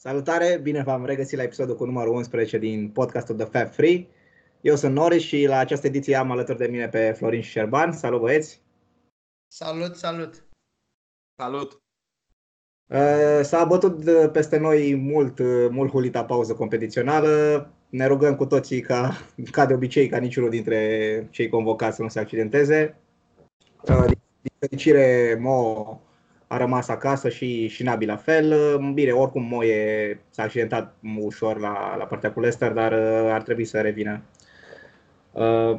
Salutare, bine v-am regăsit la episodul cu numărul 11 din podcastul The Fab Free. Eu sunt Norris și la această ediție am alături de mine pe Florin și Șerban. Salut băieți! Salut, salut! Salut! Uh, s-a bătut peste noi mult, uh, mult hulita pauză competițională. Ne rugăm cu toții ca, ca de obicei, ca niciunul dintre cei convocați să nu se accidenteze. Uh, din fericire, Mo a rămas acasă și, și Nabi la fel. Bine, oricum Moe s-a accidentat ușor la, la partea cu Leicester, dar uh, ar trebui să revină. Uh,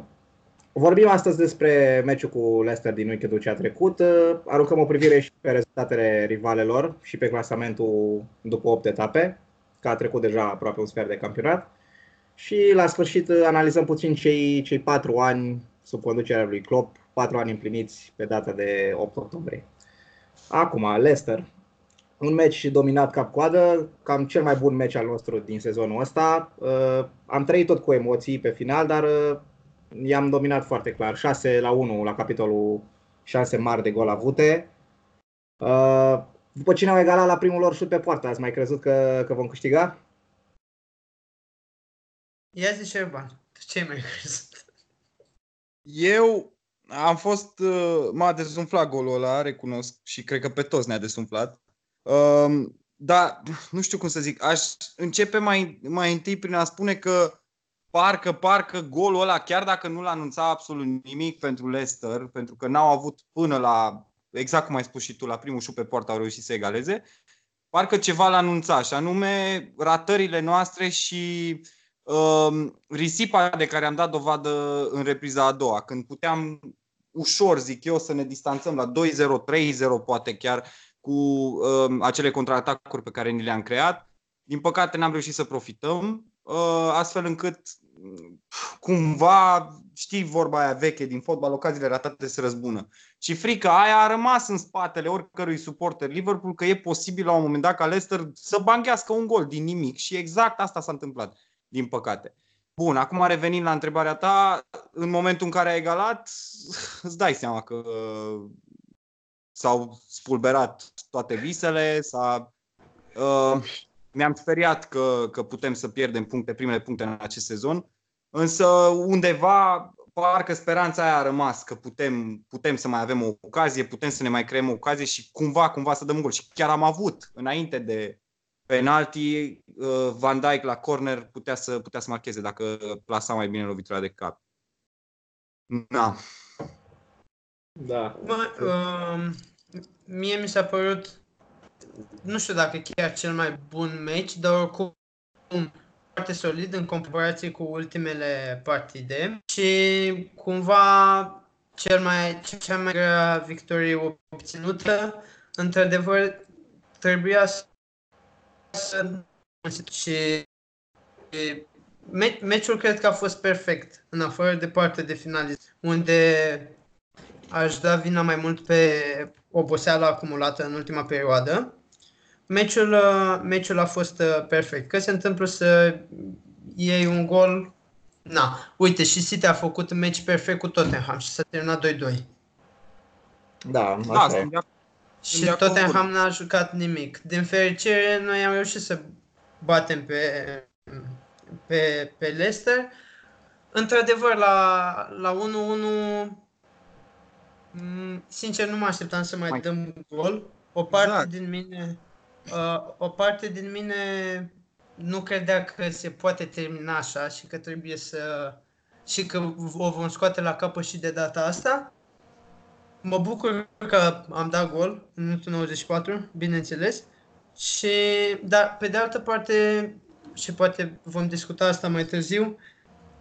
vorbim astăzi despre meciul cu Leicester din weekendul ce a trecut. Uh, aruncăm o privire și pe rezultatele rivalelor și pe clasamentul după 8 etape, că a trecut deja aproape un sfert de campionat. Și la sfârșit analizăm puțin cei, cei patru ani sub conducerea lui Klopp, patru ani împliniți pe data de 8 octombrie. Acum, Leicester. Un meci dominat cap-coadă, cam cel mai bun meci al nostru din sezonul ăsta. Uh, am trăit tot cu emoții pe final, dar uh, i-am dominat foarte clar. 6 la 1 la capitolul șanse mari de gol avute. Uh, după cine au egalat la primul lor șut pe poartă, ați mai crezut că, că vom câștiga? Ia zi Șerban, ce mai crezut? Eu am fost, uh, m-a desumflat golul ăla, recunosc, și cred că pe toți ne-a desumflat. Um, dar nu știu cum să zic, aș începe mai, mai întâi prin a spune că parcă, parcă golul ăla, chiar dacă nu l-a anunțat absolut nimic pentru Leicester, pentru că n-au avut până la, exact cum ai spus și tu, la primul șut pe poartă au reușit să egaleze, parcă ceva l-a anunțat, și anume ratările noastre și uh, risipa de care am dat dovadă în repriza a doua, când puteam ușor, zic eu, să ne distanțăm la 2-0, 3-0 poate chiar cu uh, acele contraatacuri pe care ni le-am creat. Din păcate n-am reușit să profităm, uh, astfel încât cumva, știi vorba aia veche din fotbal, ocaziile ratate se răzbună. Și frica aia a rămas în spatele oricărui suporter Liverpool că e posibil la un moment dat ca Leicester să banghească un gol din nimic și exact asta s-a întâmplat, din păcate. Bun, acum revenind la întrebarea ta, în momentul în care ai egalat, îți dai seama că s-au spulberat toate visele, s-a, uh, mi-am speriat că, că putem să pierdem puncte, primele puncte în acest sezon, însă undeva parcă speranța aia a rămas că putem, putem să mai avem o ocazie, putem să ne mai creăm o ocazie și cumva, cumva să dăm un gol. Și chiar am avut, înainte de, penalti, uh, Van Dijk la corner putea să, putea să marcheze dacă plasa mai bine lovitura de cap. Na. Da. Mă, uh, mie mi s-a părut, nu știu dacă chiar cel mai bun match, dar oricum foarte solid în comparație cu ultimele partide și cumva cel mai, cea mai grea victorie obținută, într-adevăr, trebuia să și meciul cred că a fost perfect, în afară de partea de finalizare, unde aș da vina mai mult pe oboseala acumulată în ultima perioadă. Meciul, meciul a fost uh, perfect. Că se întâmplă să iei un gol Na, uite, și City a făcut un meci perfect cu Tottenham și s-a terminat 2-2. Da, da, asta e. Și Tottenham n-a jucat nimic. Din fericire, noi am reușit să batem pe, pe, pe Leicester. Într-adevăr, la, la 1-1, mm, sincer, nu mă așteptam să mai, mai. dăm gol. O parte exact. din mine, uh, o parte din mine nu credea că se poate termina așa și că trebuie să și că o vom scoate la capăt și de data asta. Mă bucur că am dat gol în minutul 94, bineînțeles. Și, dar, pe de altă parte, și poate vom discuta asta mai târziu,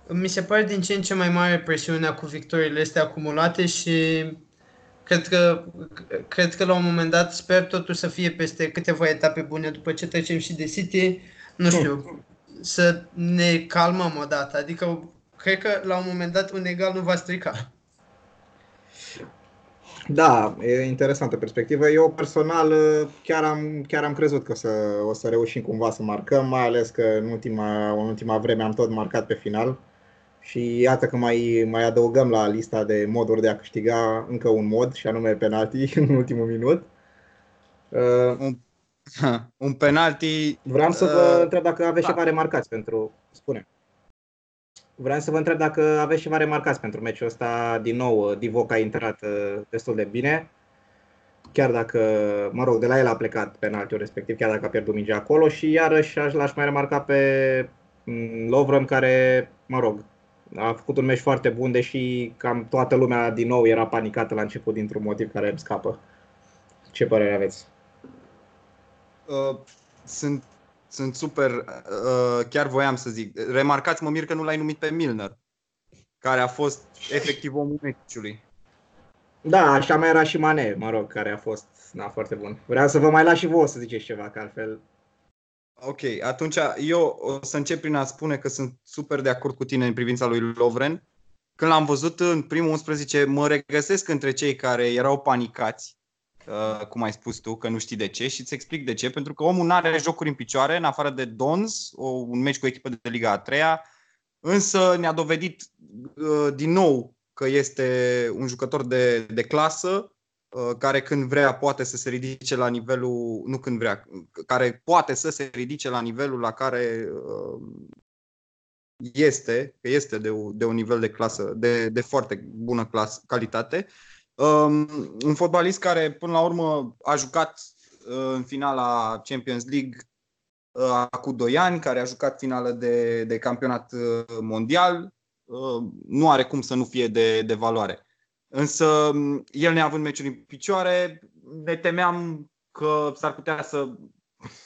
mi se pare din ce în ce mai mare presiunea cu victoriile astea acumulate și cred că, cred că la un moment dat sper totuși să fie peste câteva etape bune după ce trecem și de City, nu știu, să ne calmăm odată. Adică cred că la un moment dat un egal nu va strica. Da, e interesantă perspectivă. Eu personal chiar am, chiar am crezut că o să, o să reușim cumva să marcăm, mai ales că în ultima, în ultima vreme am tot marcat pe final. Și iată că mai, mai adăugăm la lista de moduri de a câștiga încă un mod, și anume penalti în ultimul minut. Uh, un penalti... Vreau să vă uh, întreb dacă aveți da. ceva remarcați pentru... Spune. Vreau să vă întreb dacă aveți ceva remarcați pentru meciul ăsta. Din nou, Divoc a intrat uh, destul de bine. Chiar dacă, mă rog, de la el a plecat penaltiul respectiv, chiar dacă a pierdut mingea acolo. Și iarăși aș l-aș mai remarca pe mm, Lovren, care, mă rog, a făcut un meci foarte bun, deși cam toată lumea din nou era panicată la început dintr-un motiv care îmi scapă. Ce părere aveți? Uh, sunt, sunt super, uh, chiar voiam să zic. Remarcați, mă mir că nu l-ai numit pe Milner, care a fost efectiv omul meciului. Da, așa mai era și Mane, mă rog, care a fost na, foarte bun. Vreau să vă mai las și voi să ziceți ceva, că altfel Ok, atunci eu o să încep prin a spune că sunt super de acord cu tine în privința lui Lovren. Când l-am văzut în primul 11, mă regăsesc între cei care erau panicați, uh, cum ai spus tu, că nu știi de ce și îți explic de ce. Pentru că omul nu are jocuri în picioare, în afară de Dons, o, un meci cu echipă de Liga a treia, însă ne-a dovedit uh, din nou că este un jucător de, de clasă, Uh, care când vrea poate să se ridice la nivelul, nu când vrea, care poate să se ridice la nivelul la care uh, este, că este de, de un nivel de clasă, de, de foarte bună clasă, calitate. Um, un fotbalist care până la urmă a jucat uh, în finala Champions League acum 2 ani, care a jucat finală de, de campionat mondial, nu are cum să nu fie de, de valoare. Însă el neavând meciuri în picioare, ne temeam că s-ar putea să...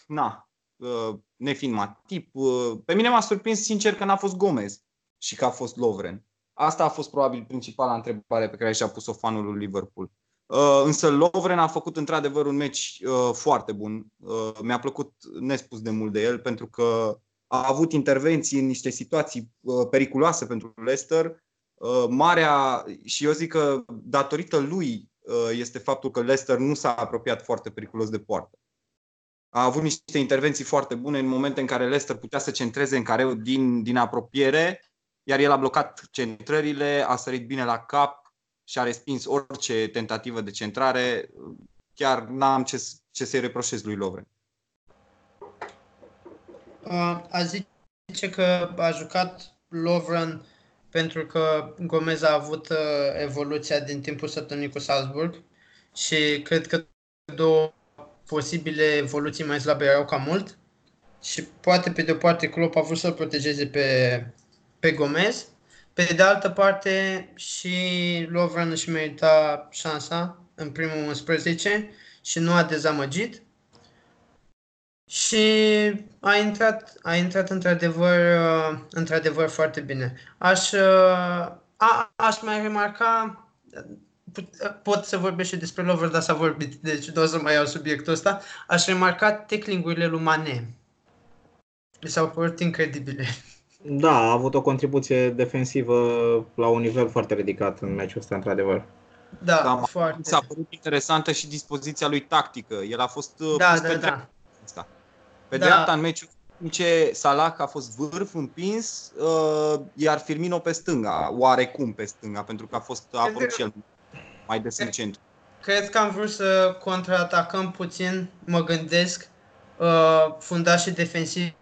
Na, uh, nefiind Matip. Uh, pe mine m-a surprins sincer că n-a fost Gomez și că a fost Lovren. Asta a fost probabil principala întrebare pe care și-a pus-o fanul lui Liverpool. Uh, însă Lovren a făcut într-adevăr un meci foarte bun. Mi-a plăcut nespus de mult de el pentru că a avut intervenții în niște situații periculoase pentru Leicester Uh, marea, și eu zic că datorită lui uh, este faptul că Leicester nu s-a apropiat foarte periculos de poartă. A avut niște intervenții foarte bune în momente în care Leicester putea să centreze în careu din, din apropiere, iar el a blocat centrările, a sărit bine la cap și a respins orice tentativă de centrare. Chiar n-am ce, ce să-i reproșez lui Lovren. Uh, a zice că a jucat Lovren pentru că Gomez a avut uh, evoluția din timpul săptămânii cu Salzburg și cred că două posibile evoluții mai slabe erau cam mult și poate pe de o parte Klopp a vrut să-l protejeze pe, pe Gomez, pe de altă parte și Lovren își merita șansa în primul 11 și nu a dezamăgit și a intrat, a intrat într-adevăr, uh, într-adevăr foarte bine. Aș, uh, a, aș mai remarca, pot să vorbesc și despre Lover, dar s-a vorbit, deci nu o să mai iau subiectul ăsta. Aș remarca tackling-urile lui Mane. Mi s-au părut incredibile. Da, a avut o contribuție defensivă la un nivel foarte ridicat în meciul ăsta, într-adevăr. Da, da foarte. S-a părut interesantă și dispoziția lui tactică. El a fost uh, da, da, da. Asta. Pe da. dreapta, în meciul în ce Salah a fost vârf împins, uh, iar Firmino pe stânga, oarecum pe stânga, pentru că a fost a apărut și el mai des în centru. Cred că am vrut să contraatacăm puțin, mă gândesc, uh, fundașii defensivi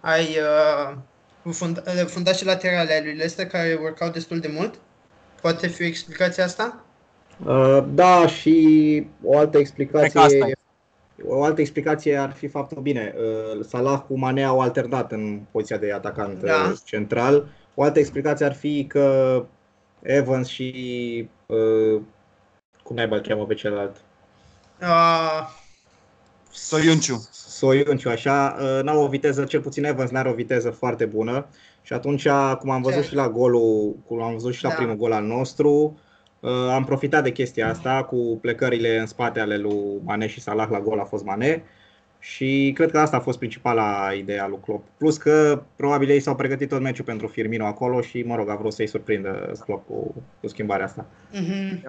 ai uh, fund, uh, fundașii laterale ai lui Leicester care workau destul de mult. Poate fi o explicație asta? Uh, da, și o altă explicație asta e o altă explicație ar fi faptul, bine, uh, Salah cu Mane au alternat în poziția de atacant da. Uh, central. O altă explicație ar fi că Evans și uh, cum naiba îl cheamă pe celălalt? Uh, Soiunciu. Soiunciu, așa, uh, n-au o viteză, cel puțin Evans n-are o viteză foarte bună și atunci, cum am văzut Ce? și la golul, cum am văzut și la da. primul gol al nostru, Uh, am profitat de chestia asta cu plecările în spate ale lui Mane și Salah la gol a fost Mane și cred că asta a fost principala idee a lui Klopp. Plus că probabil ei s-au pregătit tot meciul pentru Firmino acolo și mă rog, a vrut să-i surprindă Klopp cu, cu schimbarea asta. Mm-hmm.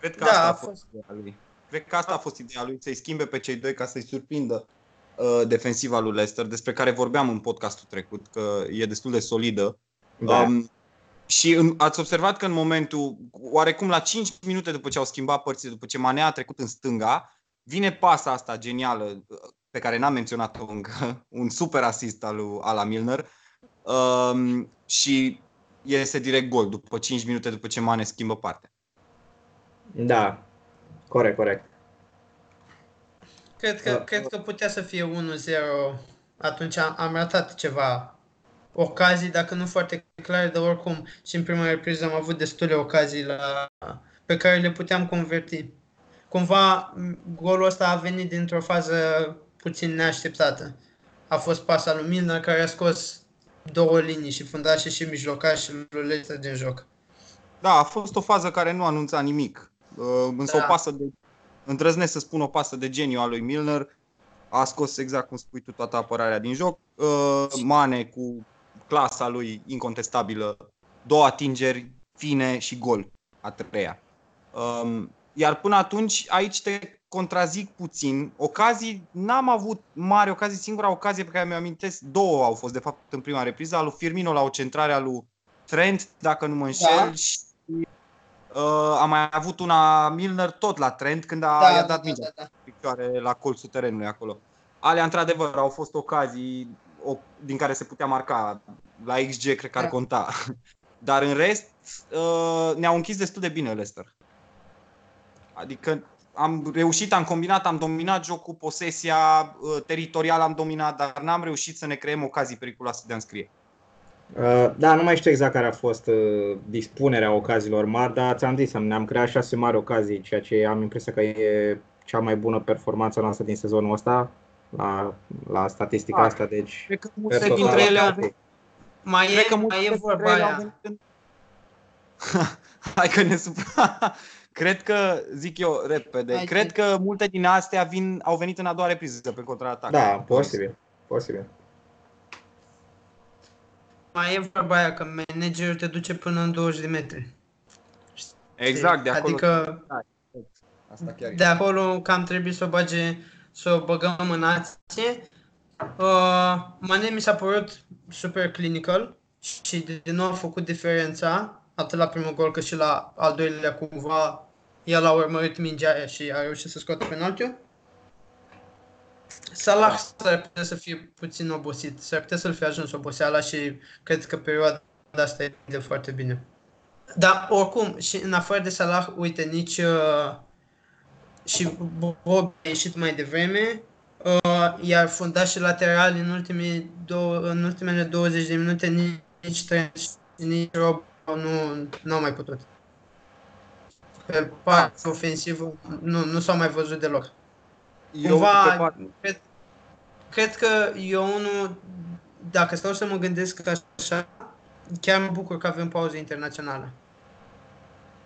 Cred că da, asta a fost, fost ideea lui. Cred că asta a fost ideea lui, să-i schimbe pe cei doi ca să-i surprindă uh, defensiva lui Leicester, despre care vorbeam în podcastul trecut, că e destul de solidă. Da. Um, și în, ați observat că în momentul, oarecum la 5 minute după ce au schimbat părțile, după ce Manea a trecut în stânga, vine pasa asta genială pe care n-am menționat-o încă, un super asist al lui Ala Milner um, și iese direct gol după 5 minute după ce Mane schimbă partea. Da, corect, corect. Cred că, Da. cred că putea să fie 1-0. Atunci am, am ratat ceva ocazii, dacă nu foarte clare, dar oricum și în prima repriză am avut destule ocazii la, pe care le puteam converti. Cumva m, golul ăsta a venit dintr-o fază puțin neașteptată. A fost pasa lui Milner care a scos două linii și fundașe și mijlocașul lui Leicester din joc. Da, a fost o fază care nu anunța nimic. Uh, Însă Da. o pasă de, îndrăznesc să spun o pasă de geniu a lui Milner. A scos exact cum spui tu toată apărarea din joc. Uh, Mane cu clasa lui incontestabilă. Două atingeri fine și gol. A treia. Um, Iar până atunci, aici te contrazic puțin. Ocazii, n-am avut mari ocazii. Singura ocazie pe care mi-o amintesc, două au fost de fapt în prima repriză, a lui Firmino la o centrare a lui Trent, dacă nu mă înșel, Da. și uh, am mai avut una Milner tot la Trent când a, Da, i-a da, dat da, mingea da, da. pe picioare la colțul terenului acolo. Alea, într-adevăr, au fost ocazii o, din care se putea marca. La XG cred că ar Da. conta. Dar în rest, uh, ne-au închis destul de bine Leicester. Adică am reușit, am combinat, am dominat jocul, posesia uh, teritorială am dominat, dar n-am reușit să ne creăm ocazii periculoase de a înscrie. Uh, Da, nu mai știu exact care a fost uh, dispunerea ocazilor mari, dar ți-am zis, am- ne-am creat șase mari ocazii, ceea ce am impresia că e cea mai bună performanță noastră din sezonul ăsta, la, la statistica Da. asta, deci... Cred că per multe total, dintre ele au ok. Mai Cred că e, multe mai e dintre vorba ele au aia. venit în- Hai că ne supra. Cred că, zic eu repede, Hai, cred zi. că multe din astea vin, au venit în a doua repriză pe contraatac. Da, posibil, posibil. Mai e vorba aia că managerul te duce până în 20 de metri. Exact, de acolo. Adică Asta chiar e. de acolo cam trebuie să o bage, să o băgăm în ație. Uh, Mane mi s-a părut super clinical și de- din nou a făcut diferența, atât la primul gol cât și la al doilea cumva el a urmărit mingea aia și a reușit să scoată penaltiul. Salah s-ar putea să fie puțin obosit, s-ar putea să-l fi ajuns oboseala și cred că perioada asta e de foarte bine. Dar oricum, și în afară de Salah, uite, nici uh, și Bob a ieșit mai devreme, uh, iar fundașii laterali în, ultimii două, în ultimele 20 de minute nici, nici Trent și nici Rob nu, nu au mai putut. Pe partea ofensivă nu, nu s-au mai văzut deloc. Eu, Cumva, pe parte- cred, cred că eu unul, dacă stau să mă gândesc așa, chiar mă bucur că avem pauză internațională.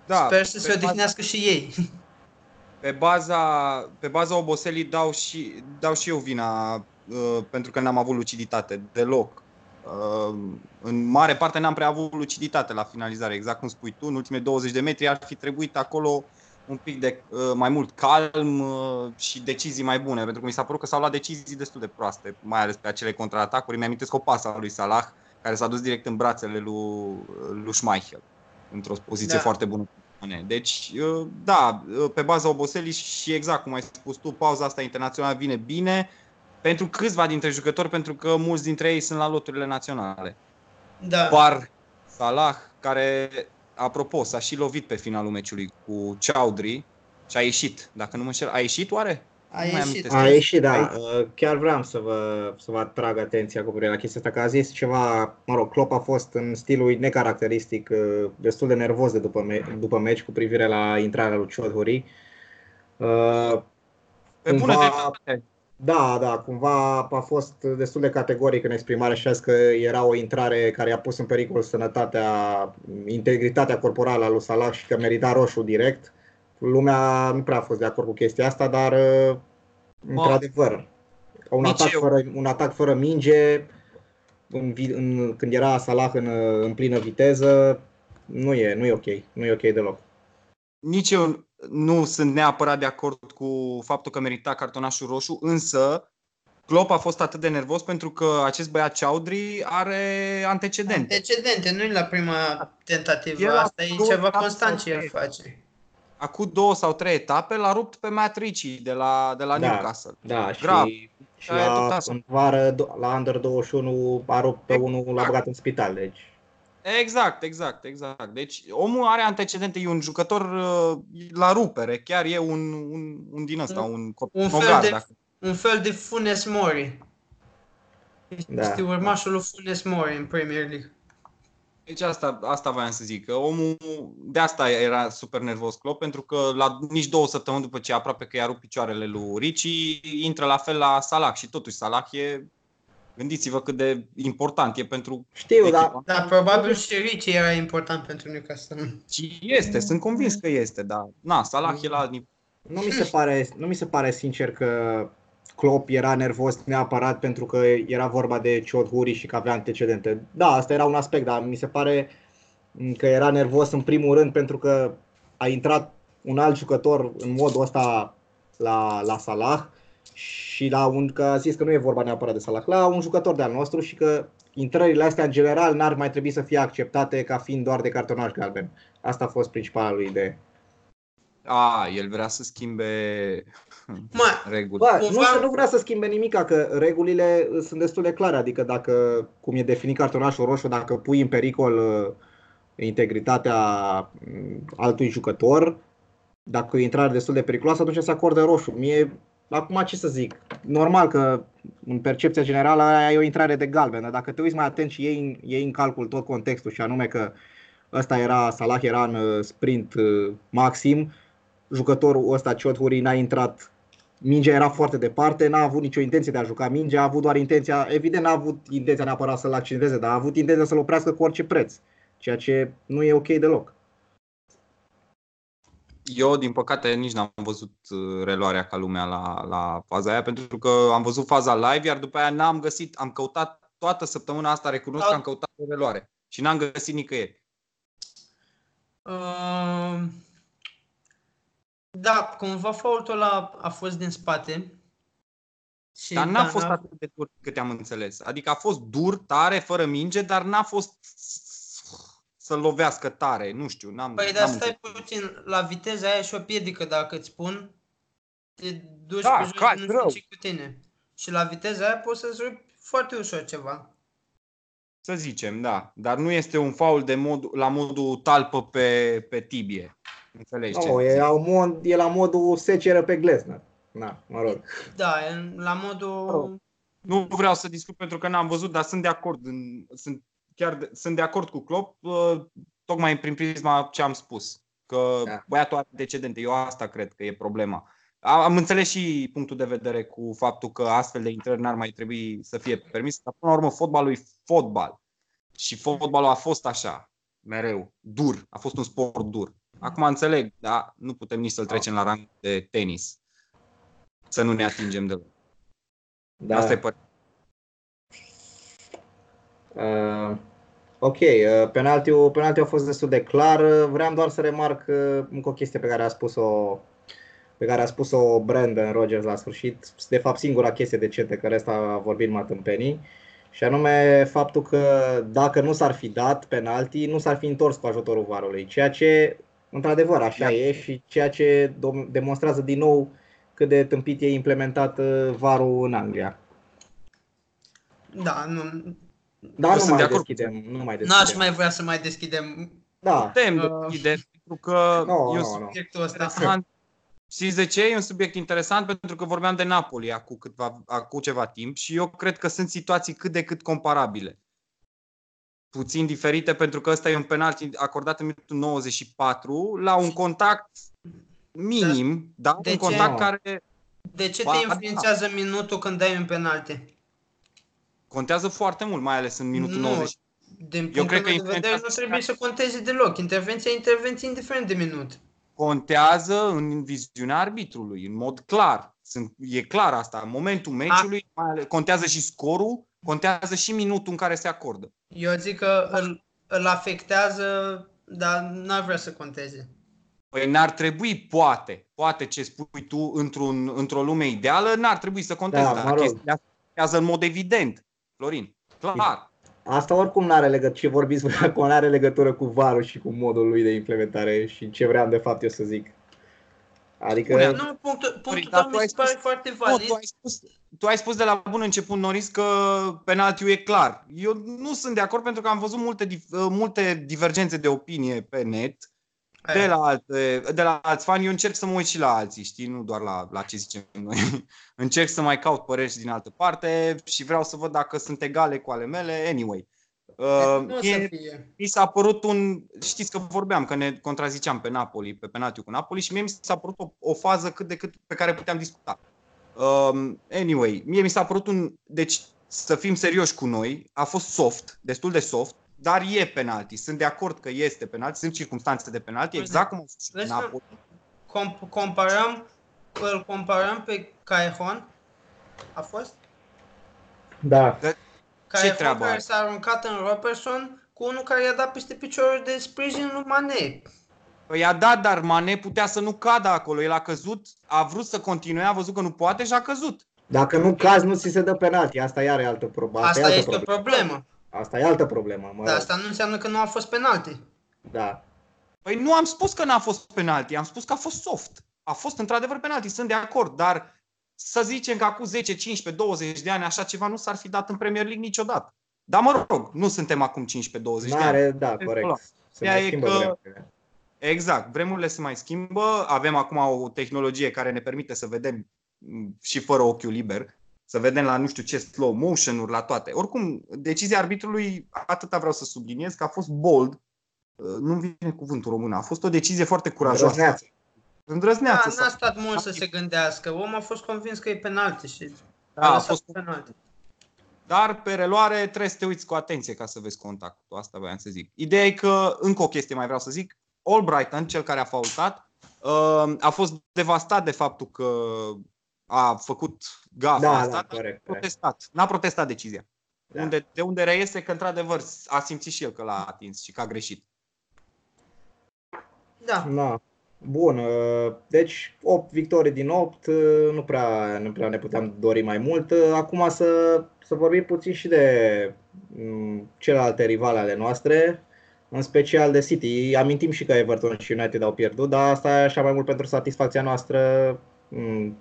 da, Sper să pe se odihnească și ei. Pe baza, pe baza oboselii dau și, dau și eu vina uh, pentru că n-am avut luciditate deloc. Uh, în mare parte n-am prea avut luciditate la finalizare, exact cum spui tu, în ultimele 20 de metri ar fi trebuit acolo un pic de uh, mai mult calm uh, și decizii mai bune, pentru că mi s-a părut că s-au luat decizii destul de proaste, mai ales pe acele contraatacuri. Mi-amintesc o pasă a lui Salah, care s-a dus direct în brațele lui, lui Schmeichel, într-o poziție Da. foarte bună. Deci, uh, da, uh, pe baza oboselii și exact cum ai spus tu, pauza asta internațională vine bine pentru câțiva dintre jucători, pentru că mulți dintre ei sunt la loturile naționale. Da. Bar Salah, care, apropo, s-a și lovit pe finalul meciului cu Chaudhry și a ieșit. Dacă nu mă înșel, a ieșit oare? A Nu mai ieșit. amintesc. A ieșit, da. Ai- Uh, Chiar vreau să vă, să vă atrag atenția cu privire la chestia asta, că a zis ceva, mă rog, Klopp a fost în stilul necaracteristic, uh, destul de nervos de după, me- după meci cu privire la intrarea lui Chodhuri. Uh, Pe bună Cumva- dreptate. Da, da, cumva a fost destul de categoric în exprimarea și a zis că era o intrare care i-a pus în pericol sănătatea, integritatea corporală a lui Salah și că merita roșu direct. Lumea nu prea a fost de acord cu chestia asta, dar uh, într-adevăr, un nici atac, eu. fără, un atac fără minge, în, vi- în, când era Salah în, în plină viteză, nu e, nu e ok, nu e ok deloc. Nici eu nu sunt neapărat de acord cu faptul că merita cartonașul roșu, însă Klopp a fost atât de nervos pentru că acest băiat Chaudhry are antecedente. Antecedente, nu e la prima tentativă, El a asta e făcut ceva absolut constant ce el corect. face. acum două sau trei etape, l-a rupt pe Matt Ritchie de la, de la Da. Newcastle. Da, Grav. și, și Aia tot la, așa. în vară, do- la Under 21, a rupt pe unul, l-a Exact. băgat în spital. Deci, Exact, exact, exact. Deci omul are antecedente, e un jucător uh, la rupere, chiar e un, un, un din ăsta, un, Un fel cosmogar, de- dacă Un fel de Funes Mori. Da. Este urmașul lui Funes Mori în Premier League. Deci asta, asta voiam să zic, că omul, de asta era super nervos Klopp, pentru că la nici două săptămâni după ce aproape că i-a rupt picioarele lui Ricci, intră la fel la Salah și totuși Salah e, gândiți-vă cât de important e pentru știu, echipa. dar Dar probabil și Ricci era important pentru Newcastle. Și este, sunt convins că este, dar na, Salah e la alt nivel. nu mi se pare, nu mi se pare sincer că Klopp era nervos neapărat pentru că era vorba de Ciodhuri și că avea antecedente. Da, asta era un aspect, dar mi se pare că era nervos în primul rând pentru că a intrat un alt jucător în modul ăsta la, la Salah și la un, că a zis că nu e vorba neapărat de Salah, la un jucător de-al nostru și că intrările astea în general n-ar mai trebui să fie acceptate ca fiind doar de cartonaj galben. Asta a fost principala lui idee. A, el vrea să schimbe Mă, reguli. Bă, nu, Cumva- să nu vrea să schimbe nimic, că regulile uh, sunt destul de clare, adică dacă, cum e definit cartonașul roșu, dacă pui în pericol uh, integritatea mm, altui jucător, dacă e o intrare destul de periculoasă, atunci se acordă roșu. Mie, acum ce să zic, normal că în percepția generală aia e o intrare de galben, dar dacă te uiți mai atent și iei, în- iei în calcul tot contextul și anume că ăsta era, Salah era în uh, sprint uh, maxim, jucătorul ăsta, Ciodhuri, n-a intrat. Mingea era foarte departe, n-a avut nicio intenție de a juca mingea, a avut doar intenția, evident n-a avut intenția neapărat să-l accenteze, dar a avut intenția să-l oprească cu orice preț, ceea ce nu e ok deloc. Eu, din păcate, nici n-am văzut uh, reluarea ca lumea la, la faza aia, pentru că am văzut faza live, iar după aia n-am găsit, am căutat toată săptămâna asta, recunosc că am căutat o reluare și n-am găsit nicăieri. uh, da, cumva faultul ăla a fost din spate. Și Dar n-a da, fost atât de dur câte am înțeles. Adică a fost dur, tare, fără minge, dar n-a fost să lovească tare. Nu știu, n-am, Păi, n-am dar stai înțeles. puțin, la viteza aia e și o piedică, dacă îți spun, te duci Da, pe jos cazi și nu rău. știi ce cu tine. Și la viteza aia poți să-ți rupi foarte ușor ceva. Să zicem, da. Dar nu este un faul de mod, la modul talpă pe, pe tibie. Înțelegi ce No, e, zic? la mod, e la modul seceră pe Glesner. Na, mă rog. Da, e la modul... Oh. Nu vreau să discut pentru că n-am văzut, dar sunt de acord. În, sunt, chiar de, sunt de acord cu Klopp, uh, tocmai prin prisma ce am spus. Că Da. băiatul are decedente. Eu asta cred că e problema. Am, am înțeles și punctul de vedere cu faptul că astfel de intrări n-ar mai trebui să fie permis, dar până la urmă fotbalul e fotbal. Și fotbalul a fost așa, mereu, dur. A fost un sport dur. Acum înțeleg, dar nu putem nici să-l trecem la rang de tenis. Să nu ne atingem de Da. Asta e părerea. Uh, ok, uh, penaltiul, penaltiul a fost destul de clar. Uh, Vreau doar să remarc uh, încă o chestie pe care a spus-o pe care a spus-o Brandon Rogers la sfârșit. De fapt, singura chestie decentă, că resta a vorbit numai tâmpenii. Și anume faptul că dacă nu s-ar fi dat penalti, nu s-ar fi întors cu ajutorul varului. Ceea ce, într-adevăr, așa Da. e și ceea ce dom- demonstrează din nou cât de tâmpit e implementat uh, varul în Anglia. Da, nu, Dar Eu nu sunt mai de acord cu deschidem, nu mai n-aș deschidem. mai vrea să mai deschidem Da, Putem Uh, deschide, pentru că Nu, e un nu, nu. subiectul ăsta. interesant. Știți de ce? E un subiect interesant pentru că vorbeam de Napoli acum, câtva, acum ceva timp și eu cred că sunt situații cât de cât comparabile. Puțin diferite pentru că ăsta e un penalti acordat în minutul 94 la un contact minim, dar De un ce? contact Nu. care De ce Ba, te influențează minutul când dai un penalti? Contează foarte mult, mai ales în minutul Nu. 90. Din Eu punctul cred că meu de vedere nu influențează trebuie să conteze deloc. Intervenția e intervenție indiferent de minut. Contează în viziunea arbitrului, în mod clar. Sunt, e clar asta. În momentul meciului mai ales- contează și scorul, contează și minutul în care se acordă. Eu zic că îl, îl afectează, dar n-ar vrea să conteze. Păi n-ar trebui, poate, poate ce spui tu într-un, într-o lume ideală, n-ar trebui să conteze. Da, dar mă rog. chestia asta contează în mod evident, Florin. Clar. asta oricum nu are legătură, ce vorbiți voi acum nu are legătură cu varul și cu modul lui de implementare și ce vreau de fapt eu să zic. Adică, Spune, Nu, punctul, punctul dar tău tu mi ai se pare spus- foarte Nu, valid. tu ai, spus, tu ai spus de la bun început, Noris, că penaltiul e clar. Eu nu sunt de acord pentru că am văzut multe, dif- multe divergențe de opinie pe net de Aia. la, alte, de la alți fani. Eu încerc să mă uit și la alții, știi, nu doar la, la ce zicem noi. încerc să mai caut păreri și din altă parte și vreau să văd dacă sunt egale cu ale mele. Anyway. Uh, Nu o mie- să fie. mi s-a părut un... Știți că vorbeam, că ne contraziceam pe Napoli, pe penaltiul cu Napoli și mie mi s-a părut o, o fază cât de cât pe care puteam discuta. Um, anyway, mie mi s-a părut un... Deci, să fim serioși cu noi, a fost soft, destul de soft, dar e penalti. Sunt de acord că este penalti, sunt circunstanțe de penalti, exact cum au fost și pe Vezi că- Napoli. Com- comparăm, îl comparăm pe Cajon, a fost? da, Cajon treabă care are? s-a aruncat în Robertson cu unul care i-a dat peste piciorul de sprijin lui Mane. Păi i-a dat, dar Mane putea să nu cadă acolo. El a căzut, a vrut să continue, a văzut că nu poate și a căzut. dacă nu cazi, nu ți se dă penalti. Asta iar e altă problemă. Asta e altă este o problemă. Asta e altă problemă, mă Dar rog. asta nu înseamnă că nu a fost penalti. Da. Păi nu am spus că n-a fost penalti, am spus că a fost soft. A fost într-adevăr penalti, sunt de acord, dar să zicem că acum 10, 15, 20 de ani așa ceva nu s-ar fi dat în Premier League niciodată. Dar mă rog, nu suntem acum 15-20 de ani. N-are, da, Ăla. corect. Se Ea mai e schimbă că- vremurile. Exact, vremurile se mai schimbă, avem acum o tehnologie care ne permite să vedem m, și fără ochiul liber, să vedem la nu știu ce slow motion-uri, la toate. Oricum, decizia arbitrului, atâta vreau să subliniez, că a fost bold, Uh, nu vine cuvântul român, a fost o decizie foarte curajoasă. Îndrăzneață. Da, Îndrăzneață. n-a stat mult să se gândească. Omul a fost convins că e penalti și Da, a a lăsat fost penalti. Dar pe reluare trebuie să te uiți cu atenție ca să vezi contactul. Asta voiam să zic. Ideea e că, încă o chestie mai vreau să zic, Albrighton, cel care a faultat, uh, a fost devastat de faptul că a făcut gafa Da, asta, da, dar corect, corect. protestat. N-a protestat decizia. Da. Unde, de unde reiese că, într-adevăr, a simțit și el că l-a atins și că a greșit. Da. Na. Bun, uh, deci 8 victorii din 8, uh, nu prea, nu prea ne puteam dori mai mult. Uh, Acum să, să vorbim puțin și de mm, celelalte rivale ale noastre, în special de City. Amintim și că Everton și United au pierdut, dar asta e așa mai mult pentru satisfacția noastră mm,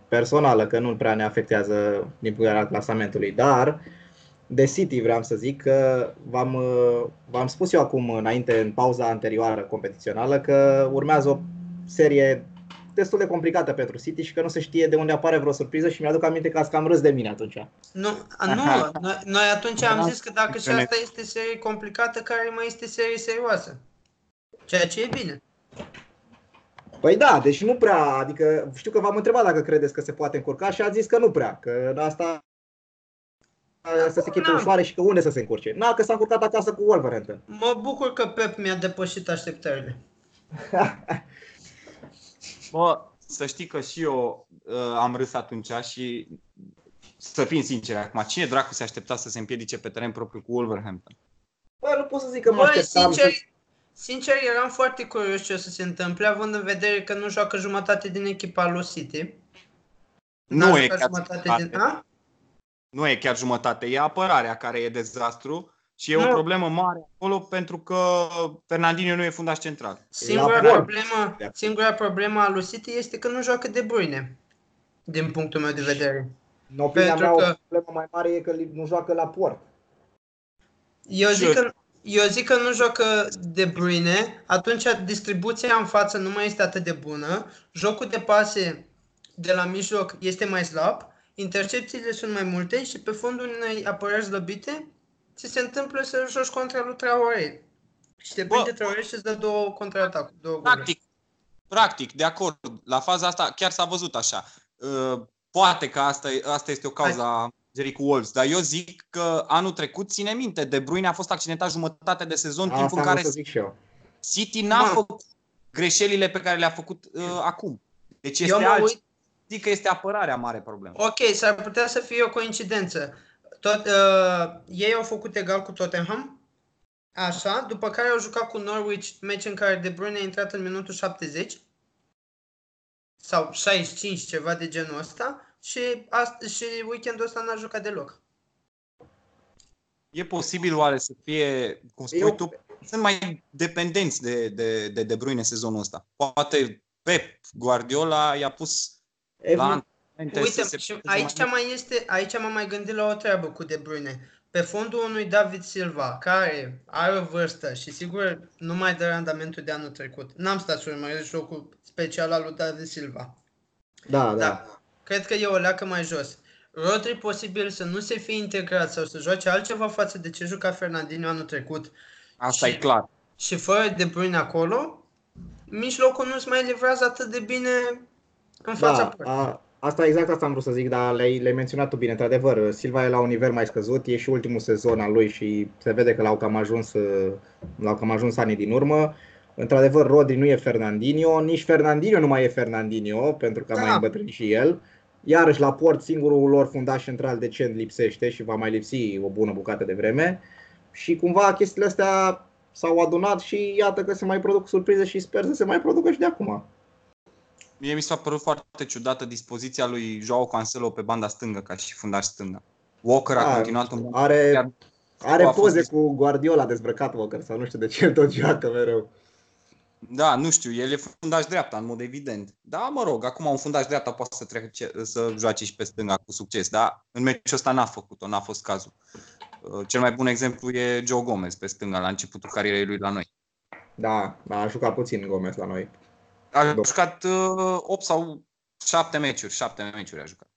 personală, că nu prea ne afectează din punct de vedere al clasamentului. Dar de City vreau să zic că v-am, uh, v-am spus eu acum înainte, în pauza anterioară competițională, că urmează o serie destul de complicată pentru City și că nu se știe de unde apare vreo surpriză și mi-aduc aminte că ați cam râs de mine atunci. Nu, a, nu noi, noi atunci am zis că dacă și asta este serie complicată, care mai este serie serioasă? Ceea ce e bine. Păi da, deci nu prea, adică știu că v-am întrebat dacă credeți că se poate încurca și ați zis că nu prea, că asta să se chipe Na. ușoare și că unde să se încurce. Na, că s-a încurcat acasă cu Wolverhampton. Mă bucur că Pep mi-a depășit așteptările. Bă, să știi că și eu uh, am râs atunci și să fim sinceri acum, cine dracu se aștepta să se împiedice pe teren propriu cu Wolverhampton? Bă, nu pot să zic că mă Băi, așteptam. sincer, să- sincer, eram foarte curios ce o să se întâmple, având în vedere că nu joacă jumătate din echipa lui City. N-a Nu e, jucat chiar jumătate jumătate. din... A? nu e chiar jumătate, e apărarea care e dezastru și e Nu. o problemă mare acolo pentru că Fernandinho nu e fundaș central. Singura La problemă, De- singura problemă a lui City este că nu joacă De Bruyne, din punctul meu de vedere. În opinia Pentru mea, că- o problemă mai mare e că nu joacă la port. Eu Și zic, eu- că, eu zic că nu joacă De Bruyne, atunci distribuția în față nu mai este atât de bună, jocul de pase de la mijloc este mai slab, intercepțiile sunt mai multe și pe fondul unei apărări slăbite, ți se întâmplă să joci contra lui Traoré. Și te Bă, prinde Traoré și îți dă două contraatacuri, două goluri. Practic, practic, de acord, la faza asta chiar s-a văzut așa. Uh, Poate că asta, e- asta este o cauză a măgerii cu Wolves, dar eu zic că anul trecut, ține minte, De Bruyne a fost accidentat jumătate de sezon, timp Asta în am care vrut să zic și eu. City n-a Mă. făcut greșelile pe care le-a făcut uh, acum. Deci Eu este mă alt. uit, Zic că este apărarea mare problemă. ok, s-ar putea să fie o coincidență. Tot, uh, ei au făcut egal cu Tottenham, așa, după care au jucat cu Norwich, meci în care De Bruyne a intrat în minutul 70 sau 65, ceva de genul ăsta, și, ast- și weekendul ăsta n-a jucat deloc. E posibil oare să fie, cum spui Eu- tu, sunt mai dependenți de, de, de De Bruyne sezonul ăsta. Poate Pep Guardiola i-a pus la Uite, și aici mai este, aici m-am mai gândit la o treabă cu De Bruyne. Pe fondul unui David Silva, care are o vârstă și sigur nu mai dă randamentul de anul trecut. N-am stat să urmăresc jocul special al lui David Silva. Da, da. da. Cred că e o leacă mai jos. Rodri posibil să nu se fie integrat sau să joace altceva față de ce juca Fernandinho anul trecut. Asta și, e clar. Și fără De Bruyne acolo, mijlocul nu-ți mai livrează atât de bine în fața da, a, Asta exact asta am vrut să zic, dar le-ai, le-ai menționat tu bine. Într-adevăr, Silva e la un nivel mai scăzut, e și ultimul sezon al lui și se vede că l-au cam ajuns, l-au cam ajuns anii din urmă. Într-adevăr, Rodri nu e Fernandinho, nici Fernandinho nu mai e Fernandinho, pentru că a da. mai îmbătrânit și el. Iarăși la port, singurul lor fundaș central decent lipsește și va mai lipsi o bună bucată de vreme. Și cumva chestiile astea s-au adunat și iată că se mai produc surprize și sper să se mai producă și de acum. Mie mi s-a părut foarte ciudată dispoziția lui Joao Cancelo pe banda stângă ca și fundaș stângă. Walker a, a continuat în Are, are poze fost... cu Guardiola dezbrăcat Walker sau nu știu de ce el tot joacă mereu. Da, nu știu, el e fundaș dreapta, în mod evident. Da, mă rog, acum un fundaș dreapta poate să, trece, să joace și pe stânga cu succes, dar în meciul ăsta n-a făcut-o, n-a fost cazul. Uh, cel mai bun exemplu e Joe Gomez pe stânga la începutul carierei lui la noi. Da, a jucat puțin Gomez la noi. A jucat uh, 8 sau 7 meciuri, 7 meciuri a jucat.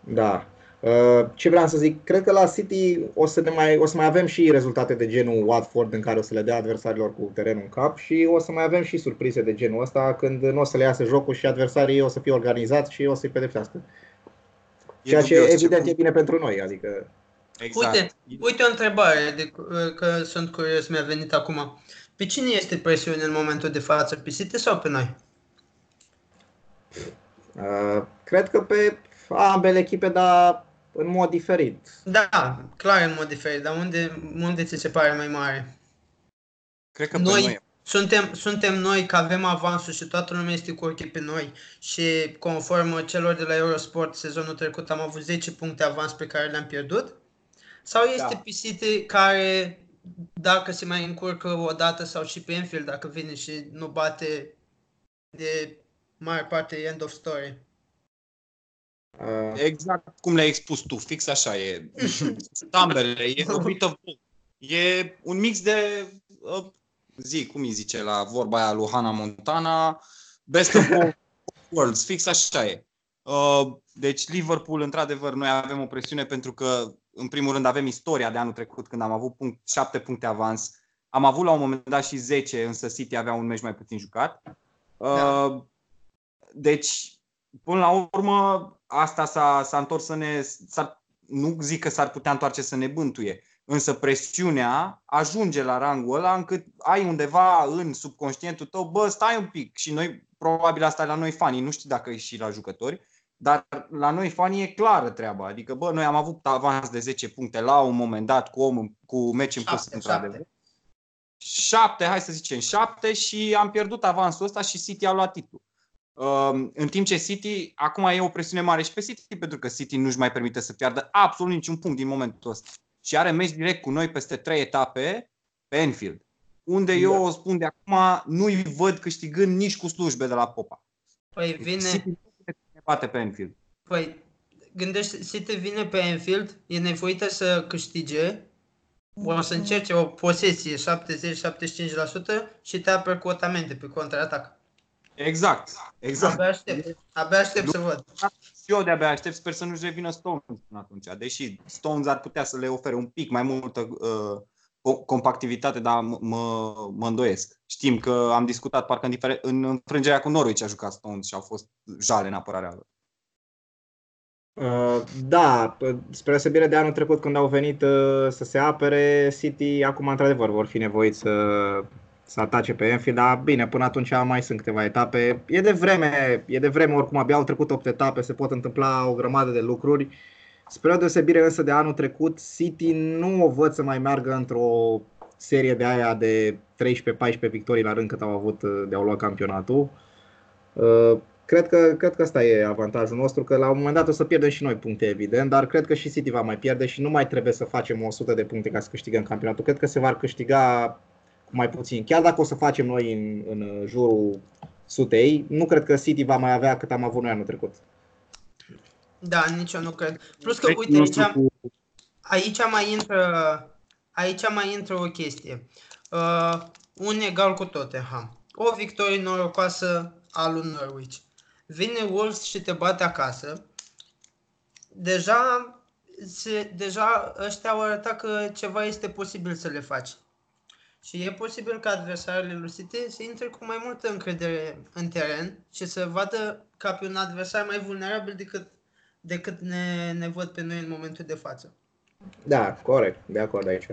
Da. Uh, ce vreau să zic, cred că la City o să, ne mai, o să mai avem și rezultate de genul Watford în care o să le dea adversarilor cu terenul în cap și o să mai avem și surprize de genul ăsta când nu o să le iasă jocul și adversarii o să fie organizați și o să-i pedepsească. Ceea ce evident ce... e bine pentru noi, adică Exact. Uite, uite o întrebare de, că sunt curios, mi-a venit acum. Pe cine este presiune în momentul de față? Pe City sau pe noi? Uh, cred că pe ambele echipe, dar în mod diferit. Da, clar în mod diferit, dar unde, unde ți se pare mai mare? Cred că noi, noi. Suntem, suntem noi că avem avansul și toată lumea este cu ochii pe noi și conform celor de la Eurosport sezonul trecut am avut 10 puncte avans pe care le-am pierdut? Sau este da. pe City care dacă se mai încurcă o dată sau și pe Enfield, dacă vine și nu bate de mare parte end of story. Uh. Exact cum le-ai expus tu, fix așa e. Ambele, e a bit of E un mix de uh, zi, cum îi zice la vorba aia lui Hannah Montana, best of all worlds, fix așa e. Uh, deci Liverpool, într-adevăr, noi avem o presiune pentru că în primul rând avem istoria de anul trecut când am avut punct, 7 puncte avans. Am avut la un moment dat și 10, însă City avea un meci mai puțin jucat. Da. Uh, deci, până la urmă, asta s-a, s-a întors să ne... S-ar, nu zic că s-ar putea întoarce să ne bântuie, însă presiunea ajunge la rangul ăla încât ai undeva în subconștientul tău, bă, stai un pic și noi, probabil asta la noi fanii, nu știu dacă e și la jucători, dar la noi, fanii, e clară treaba. Adică, bă, noi am avut avans de 10 puncte la un moment dat cu, om, cu meci în plus, într-adevăr. Șapte, hai să zicem șapte și am pierdut avansul ăsta și City a luat titlul. Um, în timp ce City, acum e o presiune mare și pe City, pentru că City nu-și mai permite să piardă absolut niciun punct din momentul ăsta. Și are meci direct cu noi peste trei etape pe Enfield. Unde eu da. o spun de acum, nu-i văd câștigând nici cu slujbe de la Popa. Păi vine, City bate pe Enfield. Păi, gândește, City vine pe Enfield, e nevoită să câștige, o să încerce o posesie 70-75% și te aperi cu otamente pe contraatac. Exact, exact. Abia aștept, abia aștept să văd. Și eu de-abia aștept, sper să nu-și revină Stones până atunci, deși Stones ar putea să le ofere un pic mai multă uh, compactivitate, dar mă, mă îndoiesc. Știm că am discutat parcă în, difer- în înfrângerea cu Norwich a jucat Stones și au fost jale în apărarea lor. Uh, da, spre deosebire de anul trecut când au venit uh, să se apere, City acum într-adevăr vor fi nevoiți să, să atace pe Enfield, dar bine, până atunci mai sunt câteva etape. E de vreme, e de vreme oricum, abia au trecut 8 etape, se pot întâmpla o grămadă de lucruri. Spre o deosebire însă de anul trecut, City nu o văd să mai meargă într-o serie de aia de 13-14 victorii la rând cât au avut uh, de au luat campionatul. Uh, cred că, cred că asta e avantajul nostru, că la un moment dat o să pierdem și noi puncte, evident, dar cred că și City va mai pierde și nu mai trebuie să facem 100 de puncte ca să câștigăm campionatul. Cred că se va câștiga mai puțin. Chiar dacă o să facem noi în, în jurul sutei, nu cred că City va mai avea cât am avut noi anul trecut. Da, nici eu nu cred. Plus că, uite, aici, aici mai intră, aici mai intră o chestie. Uh, un egal cu Tottenham. O victorie norocoasă a lui Norwich. Vine Wolves și te bate acasă. Deja, se, deja ăștia au arătat că ceva este posibil să le faci. Și e posibil ca adversarele lui City să intre cu mai multă încredere în teren și să vadă ca pe un adversar mai vulnerabil decât, decât ne, ne văd pe noi în momentul de față. Da, corect, de acord aici.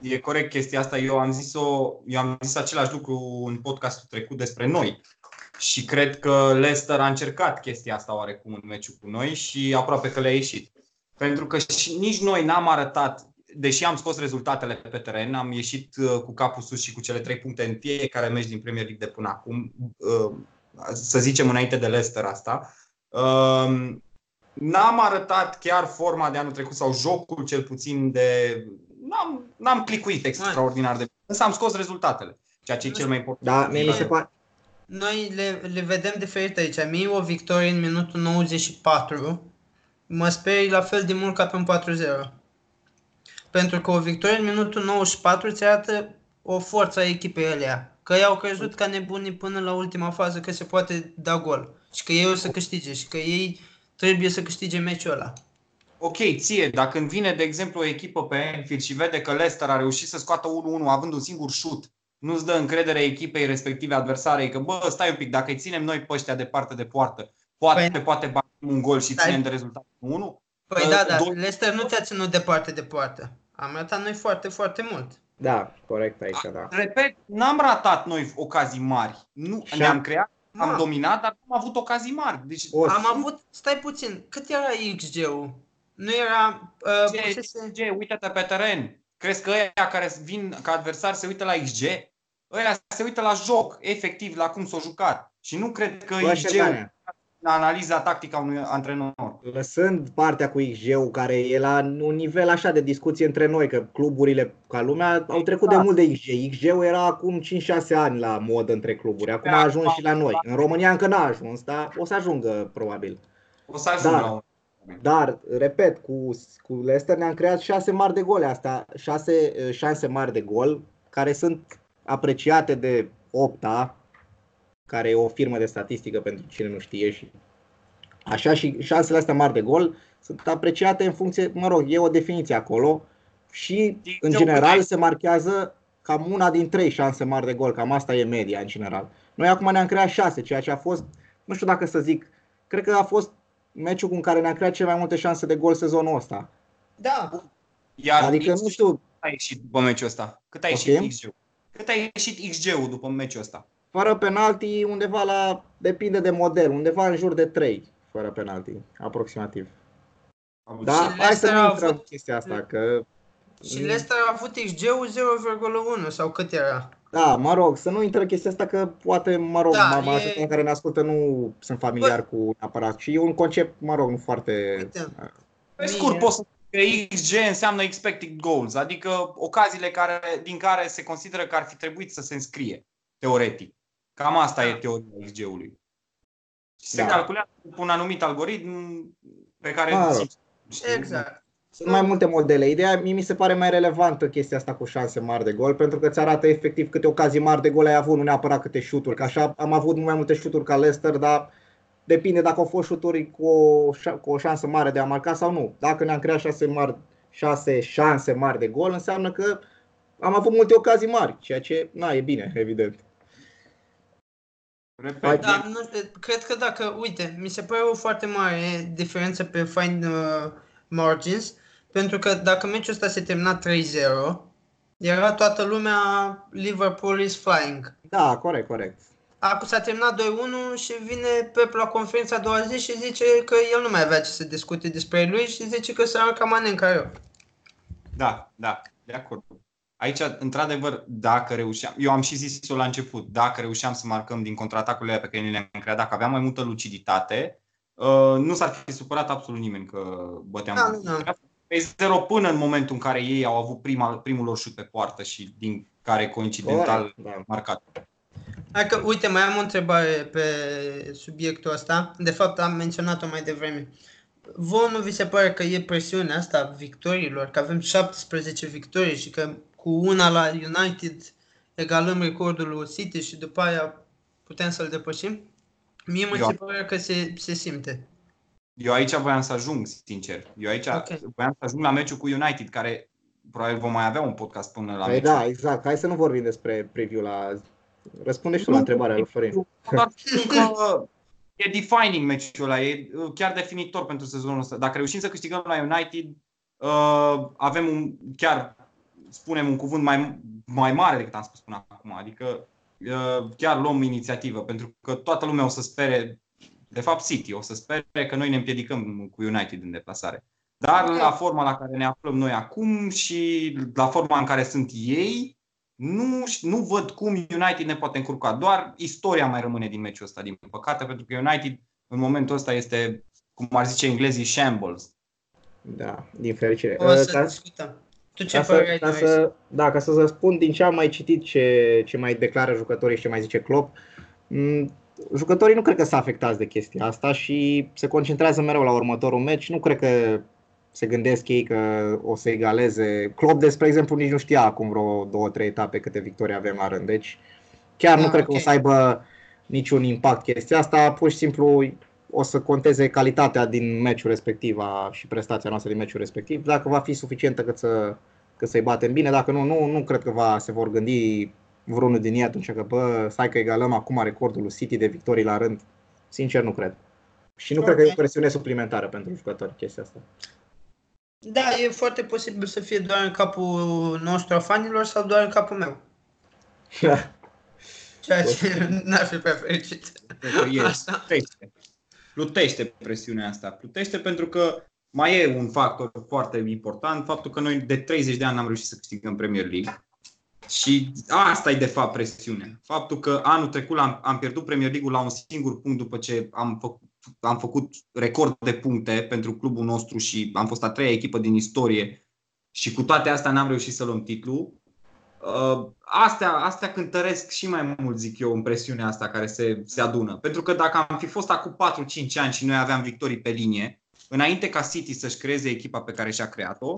E corect chestia asta. Eu am zis-o, eu am zis același lucru în podcastul trecut despre noi. Și cred că Leicester a încercat chestia asta oarecum în meciul cu noi și aproape că le-a ieșit. Pentru că și nici noi n-am arătat deși am scos rezultatele pe teren, am ieșit uh, cu capul sus și cu cele trei puncte în fiecare meci din Premier League de până acum, uh, să zicem înainte de Leicester asta. Um, n-am arătat chiar forma de anul trecut sau jocul cel puțin de... N-am, n-am clicuit extraordinar de însă am scos rezultatele, ceea ce e cel mai important. Da, mie mi se pare... Noi le, le vedem diferit aici. Mie o victorie în minutul 94 mă sperii la fel de mult ca pe un 4-0. Pentru că o victorie în minutul 94 ți arată o forță a echipei alea. Că ei au crezut ca nebunii până la ultima fază că se poate da gol. Și că ei o să câștige și că ei trebuie să câștige meciul ăla. Ok, ție, dacă îmi vine, de exemplu, o echipă pe Anfield și vede că Leicester a reușit să scoată 1-1 având un singur șut, nu-ți dă încredere echipei respective adversare, că bă, stai un pic, dacă îi ținem noi pe ăștia departe de poartă, poate, păi, poate bate un gol și ținem de rezultat 1 Păi da, da, Leicester nu te-a ținut departe de poartă. Am ratat noi foarte, foarte mult. Da, corect aici, da. Repet, n-am ratat noi ocazii mari. Nu, și ne-am creat, da. am dominat, dar nu am avut ocazii mari. Deci, o, am avut, stai puțin, cât era XG-ul? Nu era... Uh, XG, pusese... XG, uite-te pe teren. Crezi că ăia care vin ca adversar se uită la XG? Ăia se uită la joc, efectiv, la cum s-a jucat. Și nu cred că XG-ul analiza tactică a unui antrenor. Lăsând partea cu XG-ul, care e la un nivel așa de discuție între noi, că cluburile ca lumea au exact. trecut de mult de XG. XG-ul era acum 5-6 ani la mod între cluburi, acum a ajuns și la noi. În România încă n-a ajuns, dar o să ajungă probabil. O să ajungă dar, dar, repet, cu, cu Leicester ne-am creat șase mari de gole asta, șase șanse mari de gol, care sunt apreciate de opta, care e o firmă de statistică pentru cine nu știe și așa și șansele astea mari de gol sunt apreciate în funcție, mă rog, e o definiție acolo și în general se marchează cam una din trei șanse mari de gol, cam asta e media în general. Noi acum ne-am creat șase, ceea ce a fost, nu știu dacă să zic, cred că a fost meciul cu care ne-am creat cele mai multe șanse de gol sezonul ăsta. Da. Iar adică X, nu știu. Cât a ieșit după meciul ăsta? Cât a ieșit okay. XG-ul? Cât a ieșit XG-ul după meciul ăsta? Fără penalti, undeva la, depinde de model, undeva în jur de 3, fără penalti, aproximativ. Da, hai să nu intrăm avut... chestia asta, că... Și Leicester a avut XG-ul 0,1 sau cât era? Da, mă rog, să nu intră chestia asta că poate, mă rog, da, majoritatea e... care ne ascultă nu sunt familiar Bă... cu neapărat. Și e un concept, mă rog, nu foarte... Pe scurt, poți să că XG înseamnă expected goals, adică ocaziile care, din care se consideră că ar fi trebuit să se înscrie, teoretic. Cam asta da. e teoria XG-ului. Se da. calculează cu un anumit algoritm pe care ah, Exact. Sunt mai multe modele. Ideea mie mi se pare mai relevantă chestia asta cu șanse mari de gol, pentru că îți arată efectiv câte ocazii mari de gol ai avut, nu neapărat câte șuturi. Că așa am avut mai multe șuturi ca Leicester, dar depinde dacă au fost șuturi cu o, cu o șansă mare de a marca sau nu. Dacă ne-am creat șase, mari, șase șanse mari de gol, înseamnă că am avut multe ocazii mari, ceea ce, na, e bine, evident. Repet. Da, nu, cred că dacă, uite, mi se pare o foarte mare diferență pe fine uh, margins, pentru că dacă meciul ăsta se termina 3-0, era toată lumea Liverpool is flying. Da, corect, corect. Acum s-a terminat 2-1 și vine Pep la conferința a doua zi și zice că el nu mai avea ce să discute despre lui și zice că s-a aruncat mane în care. Da, da, de acord. Aici, într-adevăr, dacă reușeam, eu am și zis-o la început, dacă reușeam să marcăm din contraatacurile pe care ni le-am creat, dacă aveam mai multă luciditate, uh, nu s-ar fi supărat absolut nimeni că băteam. Da, da. Pe 0 până în momentul în care ei au avut prima, primul lor șut pe poartă și din care coincidental da. marcat. Hai că, uite, mai am o întrebare pe subiectul ăsta. De fapt, am menționat-o mai devreme. Vă nu vi se pare că e presiunea asta victoriilor, că avem 17 victorii și că cu una la United egalăm recordul lui City și după aia putem să-l depășim? Mie mă Eu- se pare că se, se simte. Eu aici voiam să ajung, sincer. Eu aici Ok. voiam să ajung la meciul cu United, care probabil vom mai avea un podcast până la Păi meciul. da, exact. Hai să nu vorbim despre preview la... Răspunde și tu la Nu, întrebarea lui Florin. Doar spun că e defining meciul ăla, e uh, chiar definitor pentru sezonul ăsta. Dacă reușim să câștigăm la United, uh, avem un, chiar spunem un cuvânt mai, mai mare decât am spus până acum. Adică uh, chiar luăm inițiativă, pentru că toată lumea o să spere, de fapt City, o să spere că noi ne împiedicăm cu United în deplasare. Dar Ok. la forma la care ne aflăm noi acum și la forma în care sunt ei, nu, nu văd cum United ne poate încurca. Doar istoria mai rămâne din meciul ăsta, din păcate, pentru că United în momentul ăsta este, cum ar zice englezii, shambles. Da, din fericire. O să Ca- discutăm. Tu ce Ca părere să, ai ca tu, să, da, ca să răspund din ce am mai citit ce, ce mai declară jucătorii și ce mai zice Klopp, m, jucătorii nu cred că sunt afectați de chestia asta și se concentrează mereu la următorul meci. Nu cred că se gândesc ei că o să egaleze. Klopp, despre exemplu, nici nu știa acum vreo două, trei etape câte victorii avem la rând. Deci chiar nu Ah, cred că ok. o să aibă niciun impact chestia asta. Pur și simplu o să conteze calitatea din meciul respectiv a- și prestația noastră din meciul respectiv. Dacă va fi suficientă cât să că să-i batem bine, dacă nu, nu, nu cred că va, se vor gândi vreunul din ei atunci că, bă, stai că egalăm acum recordul lui City de victorii la rând. Sincer, nu cred. Și nu cred că e o Ok. presiune suplimentară pentru jucători chestia asta. Da, e foarte posibil să fie doar în capul nostru a fanilor sau doar în capul meu. Ceea ce n-ar fi prea fericit. Cred că e, Asta. Plutește. Plutește presiunea asta. Plutește pentru că mai e un factor foarte important, faptul că noi de 30 de ani n-am reușit să câștigăm Premier League. Și asta e de fapt presiunea. Faptul că anul trecut am, am pierdut Premier League-ul la un singur punct după ce am, făcut, am făcut record de puncte pentru clubul nostru și am fost a treia echipă din istorie și cu toate astea n-am reușit să luăm titlul. Uh, astea, astea cântăresc și mai mult, zic eu, în presiunea asta care se, se adună. Pentru că dacă am fi fost acum 4-5 ani și noi aveam victorii pe linie, înainte ca City să-și creeze echipa pe care și-a creat-o,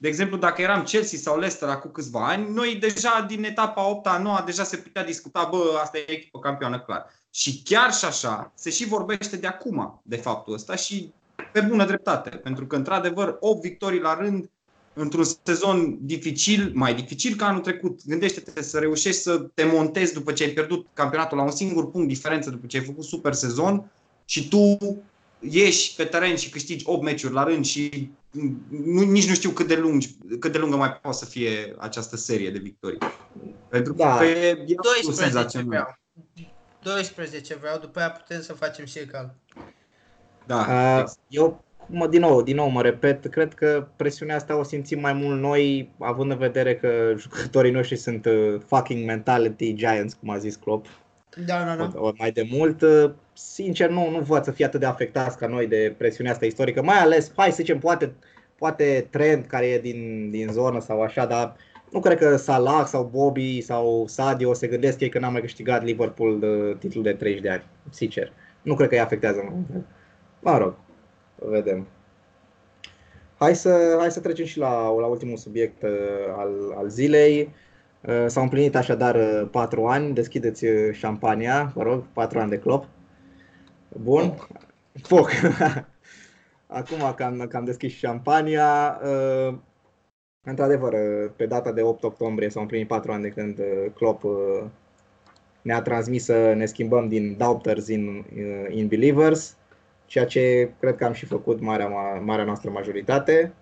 de exemplu, dacă eram Chelsea sau Leicester acum câțiva ani, noi deja din etapa 8-a, 9 deja se putea discuta, bă, asta e echipă campioană clar. Și chiar și așa, se și vorbește de acum de faptul ăsta și pe bună dreptate. Pentru că, într-adevăr, 8 victorii la rând într-un sezon dificil, mai dificil ca anul trecut. Gândește-te să reușești să te montezi după ce ai pierdut campionatul la un singur punct diferență, după ce ai făcut super sezon și tu ieși pe teren și câștigi 8 meciuri la rând și nu, nici nu știu cât de, lungi, cât de lungă mai poate să fie această serie de victorii. Pentru Da. că e, e 12 senzațional. vreau. 12 vreau, după aia putem să facem și egal. Da, Uh, exact. eu, mă, din nou, din nou mă repet, cred că presiunea asta o simțim mai mult noi, având în vedere că jucătorii noștri sunt uh, fucking mentality giants, cum a zis Klopp, Da, da, da. ori mai de mult. Uh, Sincer, nu, nu văd să fie atât de afectați ca noi de presiunea asta istorică, mai ales, hai să zicem, poate, poate Trent care e din, din zonă sau așa, dar nu cred că Salah sau Bobby sau Sadio se gândesc ei că n-am mai câștigat Liverpool de titlul de 30 de ani, sincer. Nu cred că îi afectează mult. Mă rog, vedem. Hai să, hai să trecem și la, la ultimul subiect uh, al, al zilei. Uh, s-au împlinit așadar uh, patru ani. Deschideți uh, șampania, vă rog, patru ani de clop. Bun. Foc. Acum că am, că am deschis șampania, uh, într-adevăr, uh, pe data de 8 octombrie s-au împlinit patru ani de când uh, Klopp uh, ne-a transmis să ne schimbăm din doubters in, uh, in believers, ceea ce cred că am și făcut marea, ma- marea noastră majoritate.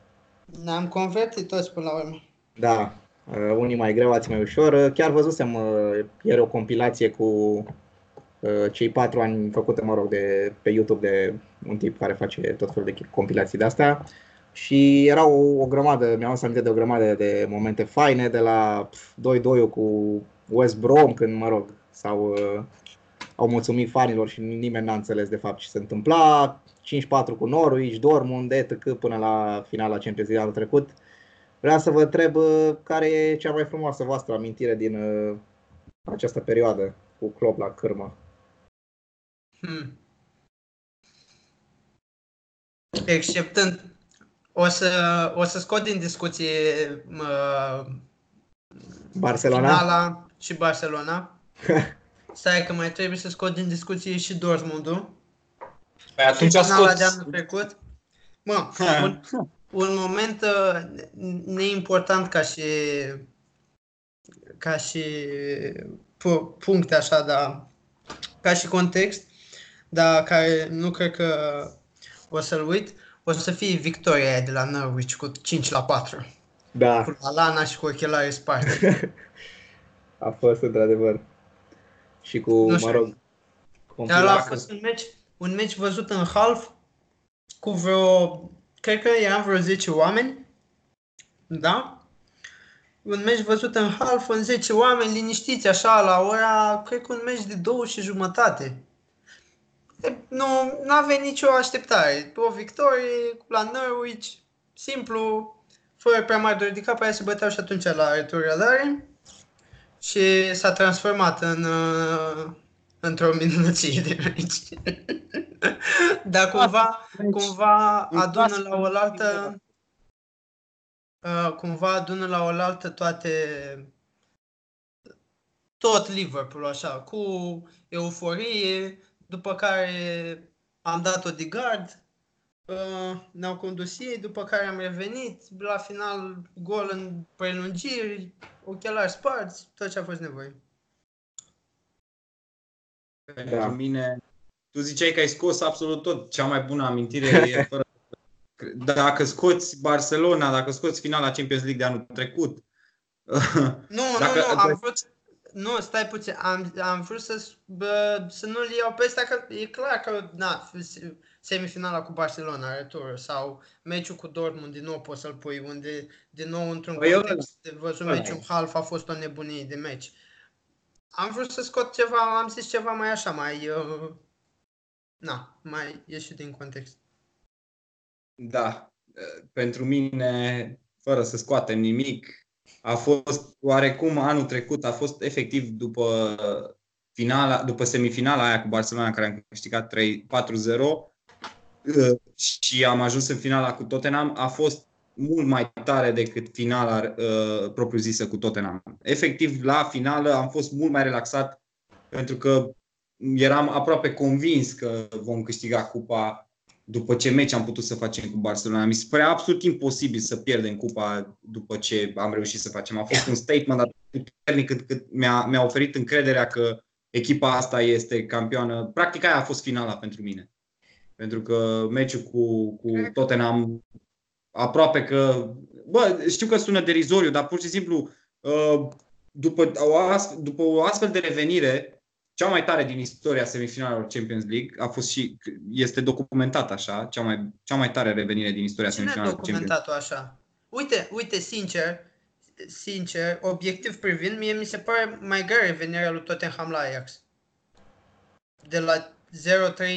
Ne-am convertit toți până la urmă. Da, uh, unii mai greu, alții mai ușor. Uh, Chiar văzusem uh, ieri o compilație cu uh, cei patru ani făcute, mă rog, de, pe YouTube de un tip care face tot felul de compilații de astea. Și era o, o grămadă, mi-am adus aminte de o grămadă de momente faine, de la pf, 2-2 cu West Brom, când, mă rog, sau uh, au mulțumit fanilor și nimeni n-a înțeles de fapt ce se întâmpla. 5-4 cu Norwich, Dortmund, etc. până la finala Champions League anul trecut. vreau să vă întreb uh, care e cea mai frumoasă voastră amintire din uh, această perioadă cu Klopp la cârmă. Hmm. Exceptând, o să, o să scot din discuție uh, Barcelona finala și Barcelona. Stai că mai trebuie să scot din discuție și Dortmundul. Păi atunci și finala de anul trecut. Mă, un, un moment uh, neimportant ca și ca și puncte așa, dar ca și context, dar care nu cred că o să-l uit, o să fie victoria de la Norwich cu 5 la 4. Da. Cu Alana și cu ochelarii sparte. a fost într-adevăr. Și cu, nu mă rog, Dar a fost un meci, un meci văzut în half cu vreo, cred că eram vreo 10 oameni, da? Un meci văzut în half, în 10 oameni, liniștiți așa, la ora, cred că un meci de două și jumătate. Nu, nu avea nicio așteptare. O victorie la Norwich, simplu, fără prea mare de ridicat, pe aia se băteau și atunci la returădare și s-a transformat în, uh, într-o minunăție de meci. Dar cumva, cumva adună la oaltă uh, cumva adună la oaltă toate tot Liverpool așa, cu euforie, după care am dat-o de gard, uh, ne-au condus ei, după care am revenit, la final gol în prelungiri, ochelari sparți, tot ce a fost nevoie. Pentru da. mine, tu ziceai că ai scos absolut tot. Cea mai bună amintire e fără... Dacă scoți Barcelona, dacă scoți finala Champions League de anul trecut. Nu, dacă, nu, nu, am vrut, nu, stai puțin, am, am vrut să, bă, să nu-l iau pe ăsta, că e clar că, na, semifinala cu Barcelona, retur, sau meciul cu Dortmund, din nou poți să-l pui, unde, din nou, într-un păi context de văzut meciul half, a fost o nebunie de meci. Am vrut să scot ceva, am zis ceva mai așa, mai, uh, na, mai ieșit din context. Da, pentru mine, fără să scoatem nimic, a fost oarecum anul trecut, a fost efectiv după finala, după semifinala aia cu Barcelona care am câștigat 3, 4-0 uh, și am ajuns în finala cu Tottenham, a fost mult mai tare decât finala uh, propriu-zisă cu Tottenham. Efectiv, la finală am fost mult mai relaxat pentru că eram aproape convins că vom câștiga cupa după ce meci am putut să facem cu Barcelona. Mi se părea absolut imposibil să pierdem cupa după ce am reușit să facem. A fost un statement atât puternic cât, cât mi-a, mi-a oferit încrederea că echipa asta este campioană. Practic aia a fost finala pentru mine. Pentru că meciul cu, cu Tottenham aproape că... Bă, știu că sună derizoriu, dar pur și simplu uh, după o, astfel, după o astfel de revenire cea mai tare din istoria semifinalelor Champions League a fost și este documentat așa, cea mai, cea mai tare revenire din istoria Cine semifinalelor Champions League. documentat așa? Uite, uite, sincer, sincer, obiectiv privind, mie mi se pare mai grea revenirea lui Tottenham la Ajax. De la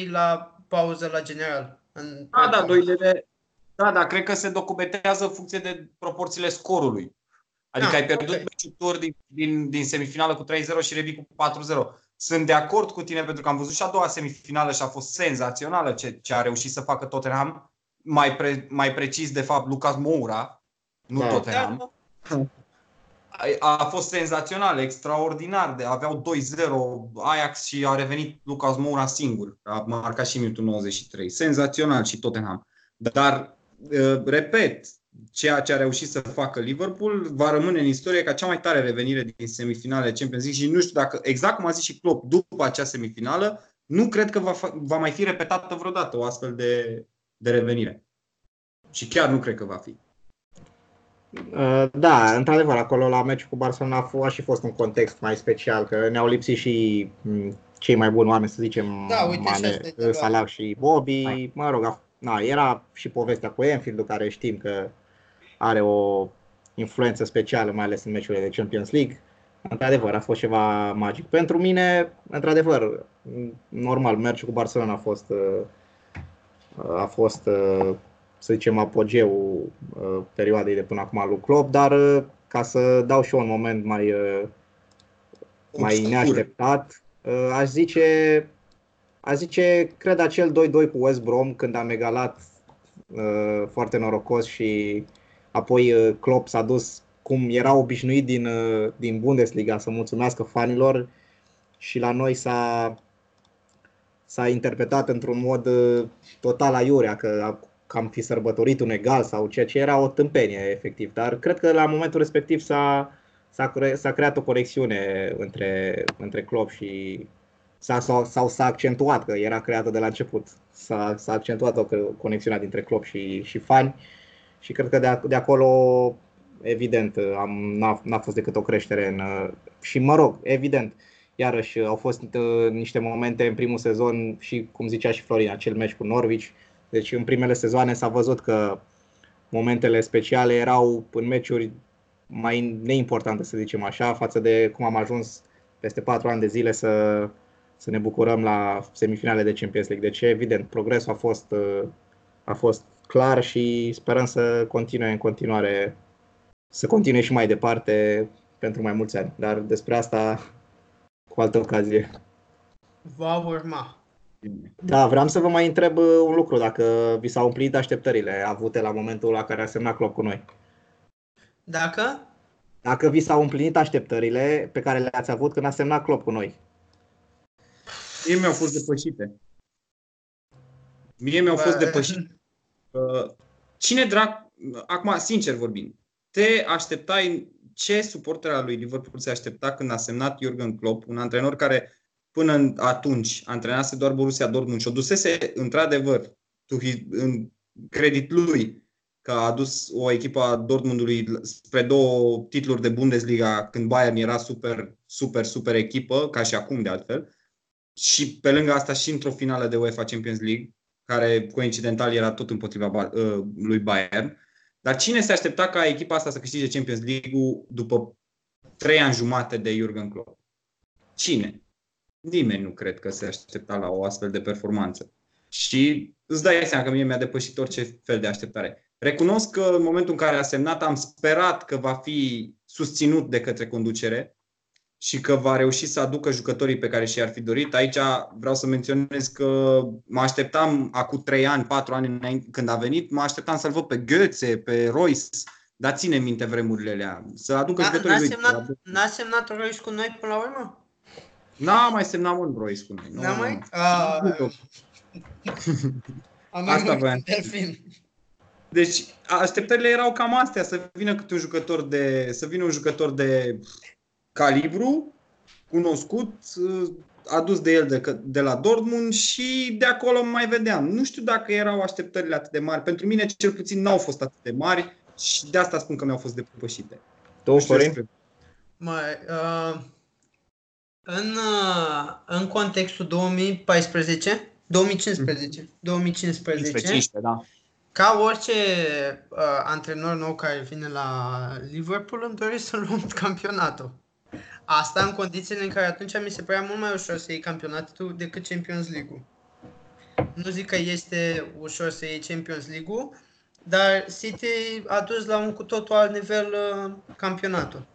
0-3 la pauză la general. În da, da, doilele, da, da, cred că se documentează în funcție de proporțiile scorului. Adică da, ai pierdut okay. meciul din, din, din semifinală cu 3-0 și revii cu 4-0. Sunt de acord cu tine pentru că am văzut și a doua semifinală și a fost senzațională ce, ce a reușit să facă Tottenham. Mai, pre, mai precis, de fapt, Lucas Moura, nu da. Tottenham. A, a fost senzațional, extraordinar. De, aveau 2-0 Ajax și a revenit Lucas Moura singur. A marcat și minutul 93. Senzațional și Tottenham. Dar, uh, repet, ceea ce a reușit să facă Liverpool va rămâne în istorie ca cea mai tare revenire din semifinale Champions League și nu știu dacă, exact cum a zis și Klopp, după acea semifinală, nu cred că va, va mai fi repetată vreodată o astfel de, de revenire. Și chiar nu cred că va fi. Uh, da, într-adevăr, acolo la meciul cu Barcelona a și fost un context mai special, că ne-au lipsit și mm, cei mai buni oameni, să zicem, da, uite, Mane, Salah și Bobby, mă rog, na, era și povestea cu Enfield, care știm că are o influență specială, mai ales în meciurile de Champions League. Într-adevăr, a fost ceva magic. Pentru mine, într-adevăr, normal, mergi cu Barcelona a fost, a fost să zicem, apogeul uh, perioadei de până acum lui Klopp, dar uh, ca să dau și eu un moment mai, uh, mai Obscur. neașteptat, uh, aș zice, aș zice, cred acel 2-2 cu West Brom când am egalat uh, foarte norocos și apoi uh, Klopp s-a dus cum era obișnuit din, uh, din Bundesliga să mulțumească fanilor și la noi s-a, s-a interpretat într-un mod uh, total aiurea, că, că am fi sărbătorit un egal sau ceea ce era o tâmpenie efectiv. Dar cred că la momentul respectiv s-a, s-a, cre- s-a creat o conexiune între, între Klopp și s-a, sau, sau s-a accentuat, că era creată de la început, s-a, s-a accentuat o conexiunea dintre Klopp și, și fani și cred că de, de acolo evident, am, n-a, n-a fost decât o creștere în, și mă rog, evident, iarăși au fost uh, niște momente în primul sezon și cum zicea și Florin, acel meci cu Norwich, deci în primele sezoane s-a văzut că momentele speciale erau în meciuri mai neimportante, să zicem așa, față de cum am ajuns peste patru ani de zile să, să ne bucurăm la semifinale de Champions League. Deci, evident, progresul a fost, uh, a fost clar și sperăm să continue în continuare, să continue și mai departe pentru mai mulți ani. Dar despre asta cu altă ocazie. Va urma. Da, vreau să vă mai întreb uh, un lucru, dacă vi s-au împlinit așteptările avute la momentul la care a semnat Klopp cu noi. Dacă? Dacă vi s-au împlinit așteptările pe care le-ați avut când a semnat Klopp cu noi. Mie mi-au fost depășite. Mie mi-au fost depășite. Uh, Cine drag, acum sincer vorbind, te așteptai, ce suporter al lui Liverpool se aștepta când a semnat Jurgen Klopp, un antrenor care până în atunci antrenase doar Borussia Dortmund și o dusese într-adevăr în credit lui că a adus o echipă a Dortmundului spre două titluri de Bundesliga când Bayern era super, super, super echipă, ca și acum de altfel. Și pe lângă asta și într-o finală de UEFA Champions League, care coincidental era tot împotriva uh, lui Bayern. Dar cine se aștepta ca echipa asta să câștige Champions League-ul după trei ani jumate de Jurgen Klopp? Cine? Nimeni nu cred că se aștepta la o astfel de performanță. Și îți dai seama că mie mi-a depășit orice fel de așteptare. Recunosc că în momentul în care a semnat am sperat că va fi susținut de către conducere și că va reuși să aducă jucătorii pe care și-ar fi dorit. Aici vreau să menționez că mă așteptam acum 3 ani, 4 ani înainte, când a venit, mă așteptam să-l văd pe Götze, pe Royce, dar ține minte vremurile alea. Să aducă jucătorii n-a lui. Semnat, n-a semnat Royce cu noi până la urmă? N-a mai semnat mult Royce cu noi. N-a mai? Am Asta voiam. Deci așteptările erau cam astea, să vină câte un jucător de, să vină un jucător de calibru, cunoscut, adus de el de, de la Dortmund și de acolo mai vedeam. Nu știu dacă erau așteptările atât de mari. Pentru mine, cel puțin, n-au fost atât de mari și de asta spun că mi-au fost depășite. Tu, Florin? Mai, uh, în, uh, în contextul 2014, 2015, 2015, 15, da. ca orice uh, antrenor nou care vine la Liverpool, îmi doresc să luăm campionatul. Asta în condițiile în care atunci mi se părea mult mai ușor să iei campionatul decât Champions League-ul. Nu zic că este ușor să iei Champions League-ul, dar City a dus la un cu totul alt nivel uh, campionatul.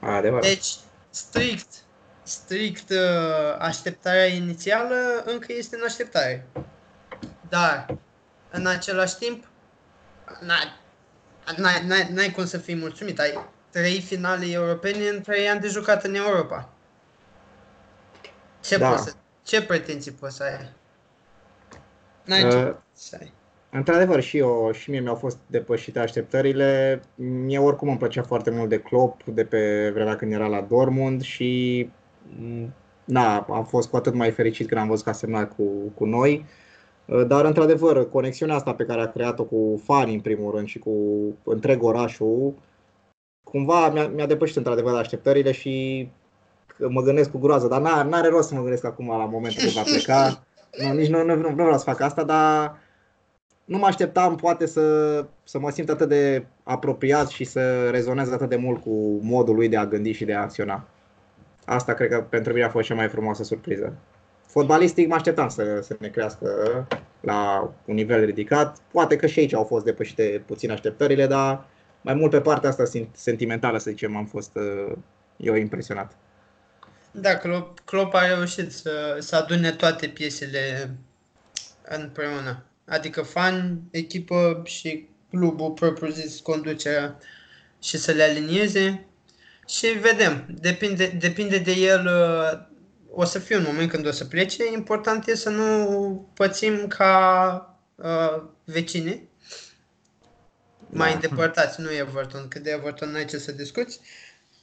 Adevărat. Deci, strict, strict uh, așteptarea inițială încă este în așteptare. Dar, în același timp, n-ai, n-ai, n-ai, n-ai cum să fii mulțumit. Ai trei finale europene în trei ani de jucat în Europa. Ce, Da. poți să, ce pretenții poți să ai? N-ai Uh, ce să ai. Într-adevăr, și eu, și mie mi-au fost depășite așteptările. Mie oricum îmi plăcea foarte mult de Klopp, de pe vremea când era la Dortmund și m, na, am fost cu atât mai fericit când am văzut că a semnat cu, cu noi. Dar, într-adevăr, conexiunea asta pe care a creat-o cu fanii, în primul rând, și cu întreg orașul, cumva mi-a, mi-a depășit, într-adevăr, așteptările și mă gândesc cu groază, dar n- are rost să mă gândesc acum la momentul când va pleca. Nu, nici nu, nu, nu vreau să fac asta, dar nu mă așteptam poate să, să mă simt atât de apropiat și să rezonez atât de mult cu modul lui de a gândi și de a acționa. Asta cred că pentru mine a fost cea mai frumoasă surpriză. Fotbalistic mă așteptam să, să ne crească la un nivel ridicat. Poate că și aici au fost depășite puțin așteptările, dar mai mult pe partea asta sentimentală, să zicem, am fost eu impresionat. Da, Klopp, Klopp a reușit să, să adune toate piesele împreună. Adică fan, echipă și clubul propriu-zis, conducerea și să le alinieze și vedem. Depinde, depinde de el, o să fie un moment când o să plece. Important e să nu pățim ca uh, vecine mai da. îndepărtați, nu Everton, că de Everton n-ai ce să discuți.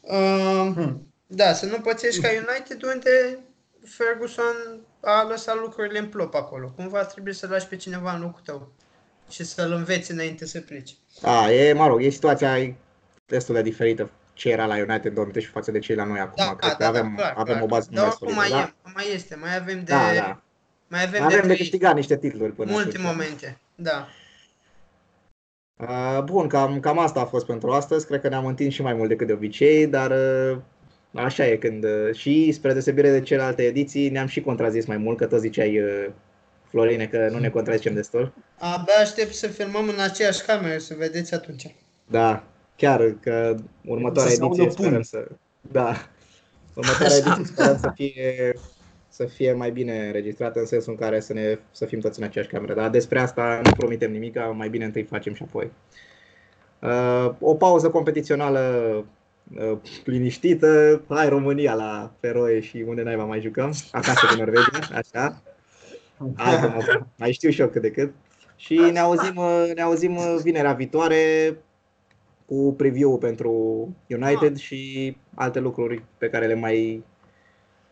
Uh, hmm. Da, să nu pățești ca United unde Ferguson a lăsat lucrurile în plop acolo. Cumva trebuie să lași pe cineva în locul tău și să-l înveți înainte să pleci. A, e, mă rog, e situația destul de diferită ce era la United în 2013 față de cei la noi acum. Da, Cred da, că da, avem, clar, avem clar. o bază Dar mai acum solidă, mai, da? e, mai este, mai avem de... Da, da. Mai avem, Mai avem de de, câștigat niște titluri până multe în sfârșit. momente. Da. Uh, Bun, cam, cam asta a fost pentru astăzi. Cred că ne-am întins și mai mult decât de obicei, dar uh, așa e când uh, și spre deosebire de celelalte ediții ne-am și contrazis mai mult, că tot ziceai uh, Florine că nu ne contrazicem destul. Abia aștept să filmăm în aceeași cameră, să vedeți atunci. Da, chiar că următoarea Să se ediție audă pun. sperăm să... Da, următoarea Așa. ediție sperăm să fie, să fie mai bine înregistrată în sensul în care să, ne, să fim toți în aceeași cameră. Dar despre asta nu promitem nimic, mai bine întâi facem și apoi. Uh, o pauză competițională uh, liniștită, hai România la Feroe și unde naiba mai jucăm, acasă cu Norvegia, așa. Hai că mă, mai știu și eu cât de cât. Și ne auzim, uh, ne auzim uh, vinerea viitoare cu preview pentru United și alte lucruri pe care le mai,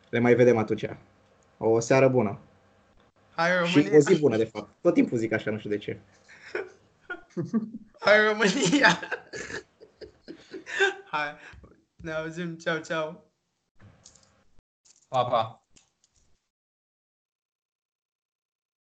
le mai vedem atunci. O seară bună. Hai Și România! o zi bună, de fapt. Tot timpul zic așa, nu știu de ce. Hai România! Hai, ne auzim, ceau, ceau! Pa, pa.